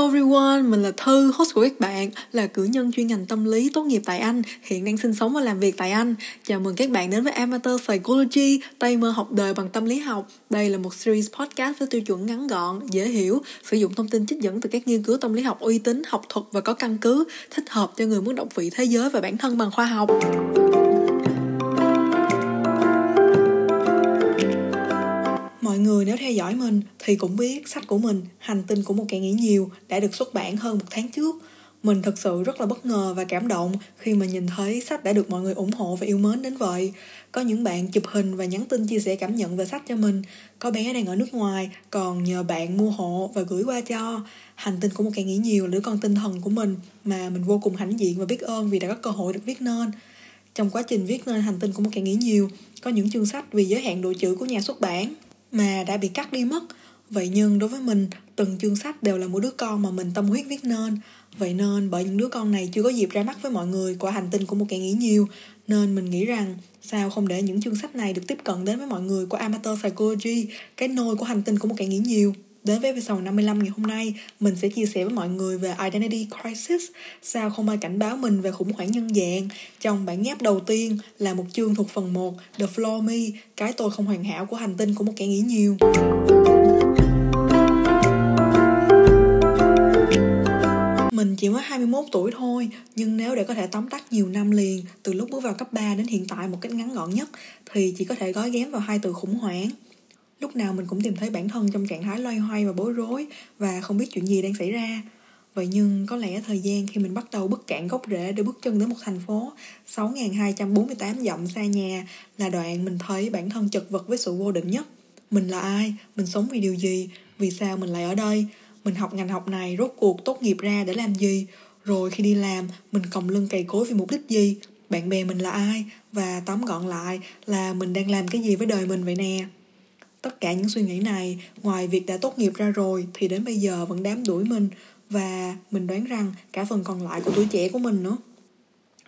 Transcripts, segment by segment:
Hello everyone, mình là Thư, host của các bạn, là cử nhân chuyên ngành tâm lý tốt nghiệp tại Anh, hiện đang sinh sống và làm việc tại Anh. Chào mừng các bạn đến với Amateur Psychology, tay mơ học đời bằng tâm lý học. Đây là một series podcast với tiêu chuẩn ngắn gọn, dễ hiểu, sử dụng thông tin trích dẫn từ các nghiên cứu tâm lý học uy tín, học thuật và có căn cứ, thích hợp cho người muốn động vị thế giới và bản thân bằng khoa học. Người nếu theo dõi mình thì cũng biết sách của mình, Hành tinh của một kẻ nghĩ nhiều, đã được xuất bản hơn một tháng trước. Mình thật sự rất là bất ngờ và cảm động khi mà nhìn thấy sách đã được mọi người ủng hộ và yêu mến đến vậy. Có những bạn chụp hình và nhắn tin chia sẻ cảm nhận về sách cho mình. Có bé đang ở nước ngoài, còn nhờ bạn mua hộ và gửi qua cho. Hành tinh của một kẻ nghĩ nhiều là đứa con tinh thần của mình mà mình vô cùng hãnh diện và biết ơn vì đã có cơ hội được viết nên. Trong quá trình viết nên hành tinh của một kẻ nghĩ nhiều, có những chương sách vì giới hạn độ chữ của nhà xuất bản mà đã bị cắt đi mất. Vậy nhưng đối với mình, từng chương sách đều là một đứa con mà mình tâm huyết viết nên. Vậy nên bởi những đứa con này chưa có dịp ra mắt với mọi người của hành tinh của một kẻ nghĩ nhiều, nên mình nghĩ rằng sao không để những chương sách này được tiếp cận đến với mọi người của Amateur Psychology, cái nôi của hành tinh của một kẻ nghĩ nhiều? Đến với episode 55 ngày hôm nay, mình sẽ chia sẻ với mọi người về Identity Crisis, sao không ai cảnh báo mình về khủng hoảng nhân dạng. Trong bản nháp đầu tiên là một chương thuộc phần 1, The Floor Me, cái tôi không hoàn hảo của hành tinh của một kẻ nghĩ nhiều. Mình chỉ mới 21 tuổi thôi, nhưng nếu để có thể tóm tắt nhiều năm liền, từ lúc bước vào cấp 3 đến hiện tại một cách ngắn gọn nhất, thì chỉ có thể gói ghém vào hai từ khủng hoảng lúc nào mình cũng tìm thấy bản thân trong trạng thái loay hoay và bối rối và không biết chuyện gì đang xảy ra. Vậy nhưng có lẽ thời gian khi mình bắt đầu bứt cạn gốc rễ để bước chân đến một thành phố 6.248 dặm xa nhà là đoạn mình thấy bản thân chật vật với sự vô định nhất. Mình là ai? Mình sống vì điều gì? Vì sao mình lại ở đây? Mình học ngành học này rốt cuộc tốt nghiệp ra để làm gì? Rồi khi đi làm, mình còng lưng cày cối vì mục đích gì? Bạn bè mình là ai? Và tóm gọn lại là mình đang làm cái gì với đời mình vậy nè? Tất cả những suy nghĩ này ngoài việc đã tốt nghiệp ra rồi thì đến bây giờ vẫn đám đuổi mình và mình đoán rằng cả phần còn lại của tuổi trẻ của mình nữa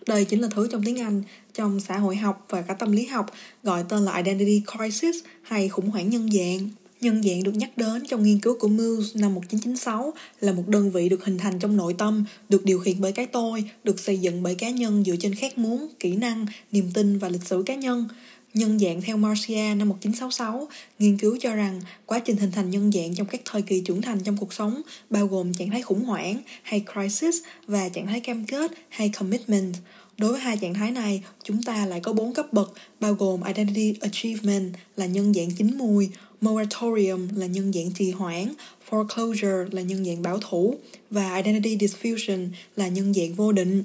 đây chính là thứ trong tiếng Anh, trong xã hội học và cả tâm lý học gọi tên là Identity Crisis hay khủng hoảng nhân dạng. Nhân dạng được nhắc đến trong nghiên cứu của Mills năm 1996 là một đơn vị được hình thành trong nội tâm, được điều khiển bởi cái tôi, được xây dựng bởi cá nhân dựa trên khát muốn, kỹ năng, niềm tin và lịch sử cá nhân. Nhân dạng theo Marcia năm 1966 nghiên cứu cho rằng quá trình hình thành nhân dạng trong các thời kỳ trưởng thành trong cuộc sống bao gồm trạng thái khủng hoảng hay crisis và trạng thái cam kết hay commitment. Đối với hai trạng thái này, chúng ta lại có bốn cấp bậc bao gồm Identity Achievement là nhân dạng chín mùi, Moratorium là nhân dạng trì hoãn, Foreclosure là nhân dạng bảo thủ và Identity Diffusion là nhân dạng vô định.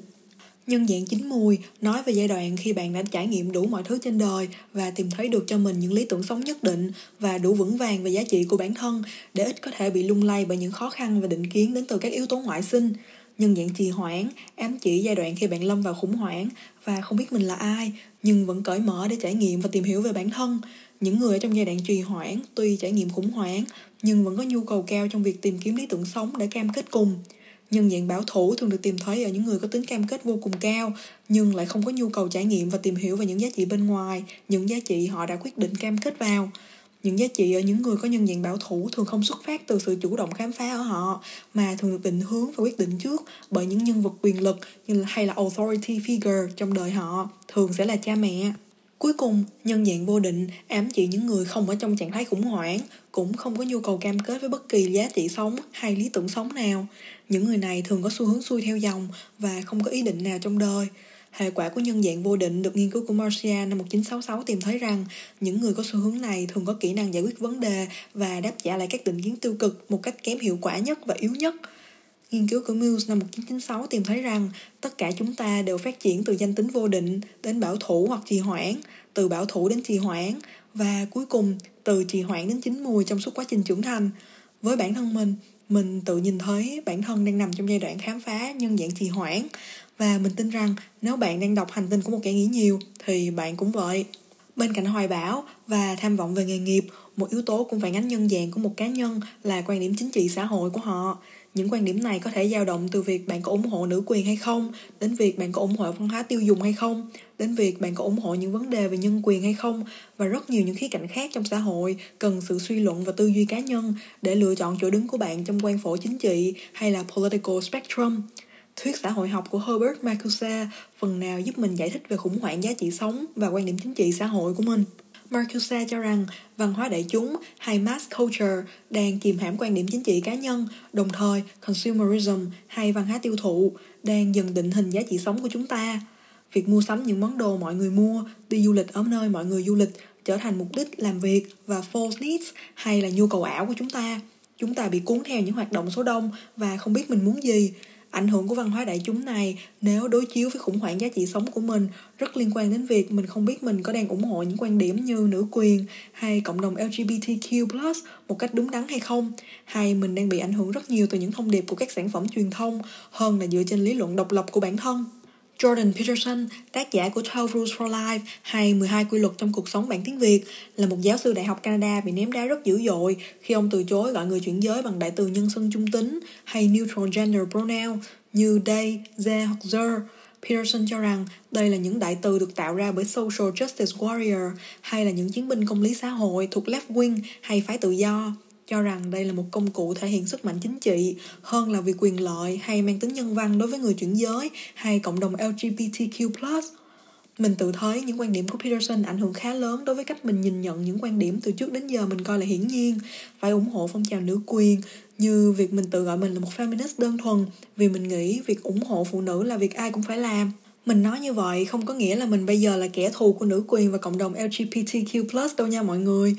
Nhân dạng chín mùi, nói về giai đoạn khi bạn đã trải nghiệm đủ mọi thứ trên đời và tìm thấy được cho mình những lý tưởng sống nhất định và đủ vững vàng về giá trị của bản thân để ít có thể bị lung lay bởi những khó khăn và định kiến đến từ các yếu tố ngoại sinh. Nhân dạng trì hoãn, ám chỉ giai đoạn khi bạn lâm vào khủng hoảng và không biết mình là ai, nhưng vẫn cởi mở để trải nghiệm và tìm hiểu về bản thân. Những người ở trong giai đoạn trì hoãn tuy trải nghiệm khủng hoảng, nhưng vẫn có nhu cầu cao trong việc tìm kiếm lý tưởng sống để cam kết cùng. Nhân dạng bảo thủ thường được tìm thấy ở những người có tính cam kết vô cùng cao nhưng lại không có nhu cầu trải nghiệm và tìm hiểu về những giá trị bên ngoài, những giá trị họ đã quyết định cam kết vào. Những giá trị ở những người có nhân dạng bảo thủ thường không xuất phát từ sự chủ động khám phá ở họ mà thường được định hướng và quyết định trước bởi những nhân vật quyền lực như là, hay là authority figure trong đời họ, thường sẽ là cha mẹ. Cuối cùng, nhân dạng vô định ám chỉ những người không ở trong trạng thái khủng hoảng, cũng không có nhu cầu cam kết với bất kỳ giá trị sống hay lý tưởng sống nào. Những người này thường có xu hướng xuôi theo dòng và không có ý định nào trong đời. Hệ quả của nhân dạng vô định được nghiên cứu của Marcia năm 1966 tìm thấy rằng những người có xu hướng này thường có kỹ năng giải quyết vấn đề và đáp trả lại các định kiến tiêu cực một cách kém hiệu quả nhất và yếu nhất. Nghiên cứu của Mills năm 1996 tìm thấy rằng tất cả chúng ta đều phát triển từ danh tính vô định đến bảo thủ hoặc trì hoãn, từ bảo thủ đến trì hoãn và cuối cùng từ trì hoãn đến chín mùi trong suốt quá trình trưởng thành. Với bản thân mình, mình tự nhìn thấy bản thân đang nằm trong giai đoạn khám phá nhân dạng trì hoãn và mình tin rằng nếu bạn đang đọc hành tinh của một kẻ nghĩ nhiều thì bạn cũng vậy. Bên cạnh hoài bão và tham vọng về nghề nghiệp, một yếu tố cũng phản ánh nhân dạng của một cá nhân là quan điểm chính trị xã hội của họ. Những quan điểm này có thể dao động từ việc bạn có ủng hộ nữ quyền hay không, đến việc bạn có ủng hộ văn hóa tiêu dùng hay không, đến việc bạn có ủng hộ những vấn đề về nhân quyền hay không. Và rất nhiều những khía cạnh khác trong xã hội cần sự suy luận và tư duy cá nhân để lựa chọn chỗ đứng của bạn trong quan phổ chính trị hay là political spectrum. Thuyết xã hội học của Herbert Marcuse, phần nào giúp mình giải thích về khủng hoảng giá trị sống và quan điểm chính trị xã hội của mình. Marcuse cho rằng văn hóa đại chúng hay mass culture đang kìm hãm quan điểm chính trị cá nhân, đồng thời consumerism hay văn hóa tiêu thụ đang dần định hình giá trị sống của chúng ta. Việc mua sắm những món đồ mọi người mua, đi du lịch ở nơi mọi người du lịch trở thành mục đích làm việc và false needs hay là nhu cầu ảo của chúng ta. Chúng ta bị cuốn theo những hoạt động số đông và không biết mình muốn gì, ảnh hưởng của văn hóa đại chúng này, nếu đối chiếu với khủng hoảng giá trị sống của mình, rất liên quan đến việc mình không biết mình có đang ủng hộ những quan điểm như nữ quyền hay cộng đồng LGBTQ+ một cách đúng đắn hay không, hay mình đang bị ảnh hưởng rất nhiều từ những thông điệp của các sản phẩm truyền thông, hơn là dựa trên lý luận độc lập của bản thân. Jordan Peterson, tác giả của 12 Rules for Life hay 12 quy luật trong cuộc sống bản tiếng Việt, là một giáo sư đại học Canada bị ném đá rất dữ dội khi ông từ chối gọi người chuyển giới bằng đại từ nhân xưng trung tính hay neutral gender pronoun như they, they hoặc their. Peterson cho rằng đây là những đại từ được tạo ra bởi social justice warrior hay là những chiến binh công lý xã hội thuộc left wing hay phái tự do cho rằng đây là một công cụ thể hiện sức mạnh chính trị hơn là vì quyền lợi hay mang tính nhân văn đối với người chuyển giới hay cộng đồng LGBTQ+. Mình tự thấy những quan điểm của Peterson ảnh hưởng khá lớn đối với cách mình nhìn nhận những quan điểm từ trước đến giờ mình coi là hiển nhiên, phải ủng hộ phong trào nữ quyền, như việc mình tự gọi mình là một feminist đơn thuần vì mình nghĩ việc ủng hộ phụ nữ là việc ai cũng phải làm. Mình nói như vậy không có nghĩa là mình bây giờ là kẻ thù của nữ quyền và cộng đồng LGBTQ+ đâu nha mọi người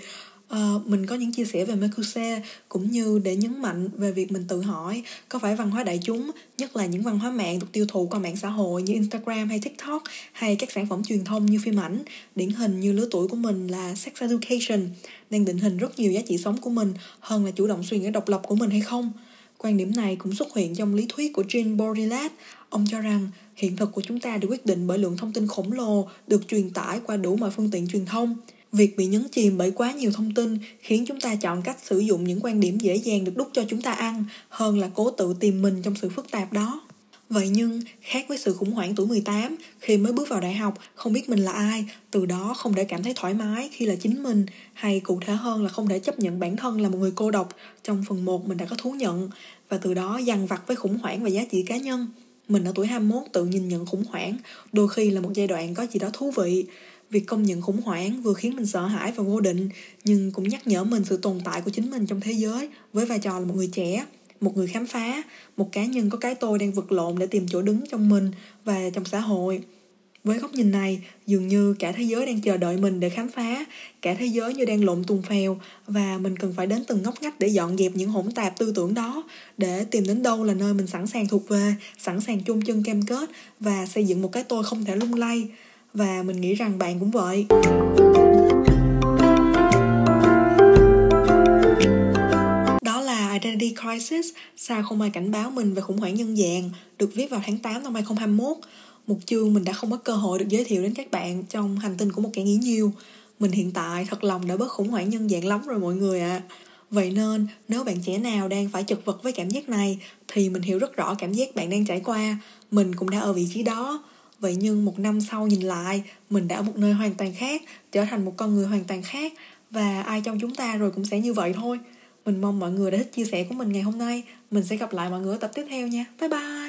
uh, mình có những chia sẻ về Mercuse cũng như để nhấn mạnh về việc mình tự hỏi có phải văn hóa đại chúng nhất là những văn hóa mạng được tiêu thụ qua mạng xã hội như Instagram hay TikTok hay các sản phẩm truyền thông như phim ảnh. Điển hình như lứa tuổi của mình là sex education đang định hình rất nhiều giá trị sống của mình hơn là chủ động suy nghĩ độc lập của mình hay không. Quan điểm này cũng xuất hiện trong lý thuyết của Jean Baudrillard ông cho rằng hiện thực của chúng ta được quyết định bởi lượng thông tin khổng lồ được truyền tải qua đủ mọi phương tiện truyền thông. Việc bị nhấn chìm bởi quá nhiều thông tin khiến chúng ta chọn cách sử dụng những quan điểm dễ dàng được đúc cho chúng ta ăn hơn là cố tự tìm mình trong sự phức tạp đó. Vậy nhưng, khác với sự khủng hoảng tuổi 18, khi mới bước vào đại học, không biết mình là ai, từ đó không để cảm thấy thoải mái khi là chính mình, hay cụ thể hơn là không để chấp nhận bản thân là một người cô độc, trong phần 1 mình đã có thú nhận, và từ đó dằn vặt với khủng hoảng và giá trị cá nhân. Mình ở tuổi 21 tự nhìn nhận khủng hoảng, đôi khi là một giai đoạn có gì đó thú vị, Việc công nhận khủng hoảng vừa khiến mình sợ hãi và vô định, nhưng cũng nhắc nhở mình sự tồn tại của chính mình trong thế giới với vai trò là một người trẻ, một người khám phá, một cá nhân có cái tôi đang vật lộn để tìm chỗ đứng trong mình và trong xã hội. Với góc nhìn này, dường như cả thế giới đang chờ đợi mình để khám phá, cả thế giới như đang lộn tùng phèo và mình cần phải đến từng ngóc ngách để dọn dẹp những hỗn tạp tư tưởng đó, để tìm đến đâu là nơi mình sẵn sàng thuộc về, sẵn sàng chung chân cam kết và xây dựng một cái tôi không thể lung lay và mình nghĩ rằng bạn cũng vậy đó là Identity Crisis Sao không ai cảnh báo mình về khủng hoảng nhân dạng được viết vào tháng 8 năm 2021 một chương mình đã không có cơ hội được giới thiệu đến các bạn trong hành tinh của một kẻ nghĩ nhiều mình hiện tại thật lòng đã bớt khủng hoảng nhân dạng lắm rồi mọi người ạ à. Vậy nên, nếu bạn trẻ nào đang phải chật vật với cảm giác này, thì mình hiểu rất rõ cảm giác bạn đang trải qua. Mình cũng đã ở vị trí đó. Vậy nhưng một năm sau nhìn lại, mình đã ở một nơi hoàn toàn khác, trở thành một con người hoàn toàn khác và ai trong chúng ta rồi cũng sẽ như vậy thôi. Mình mong mọi người đã thích chia sẻ của mình ngày hôm nay. Mình sẽ gặp lại mọi người ở tập tiếp theo nha. Bye bye!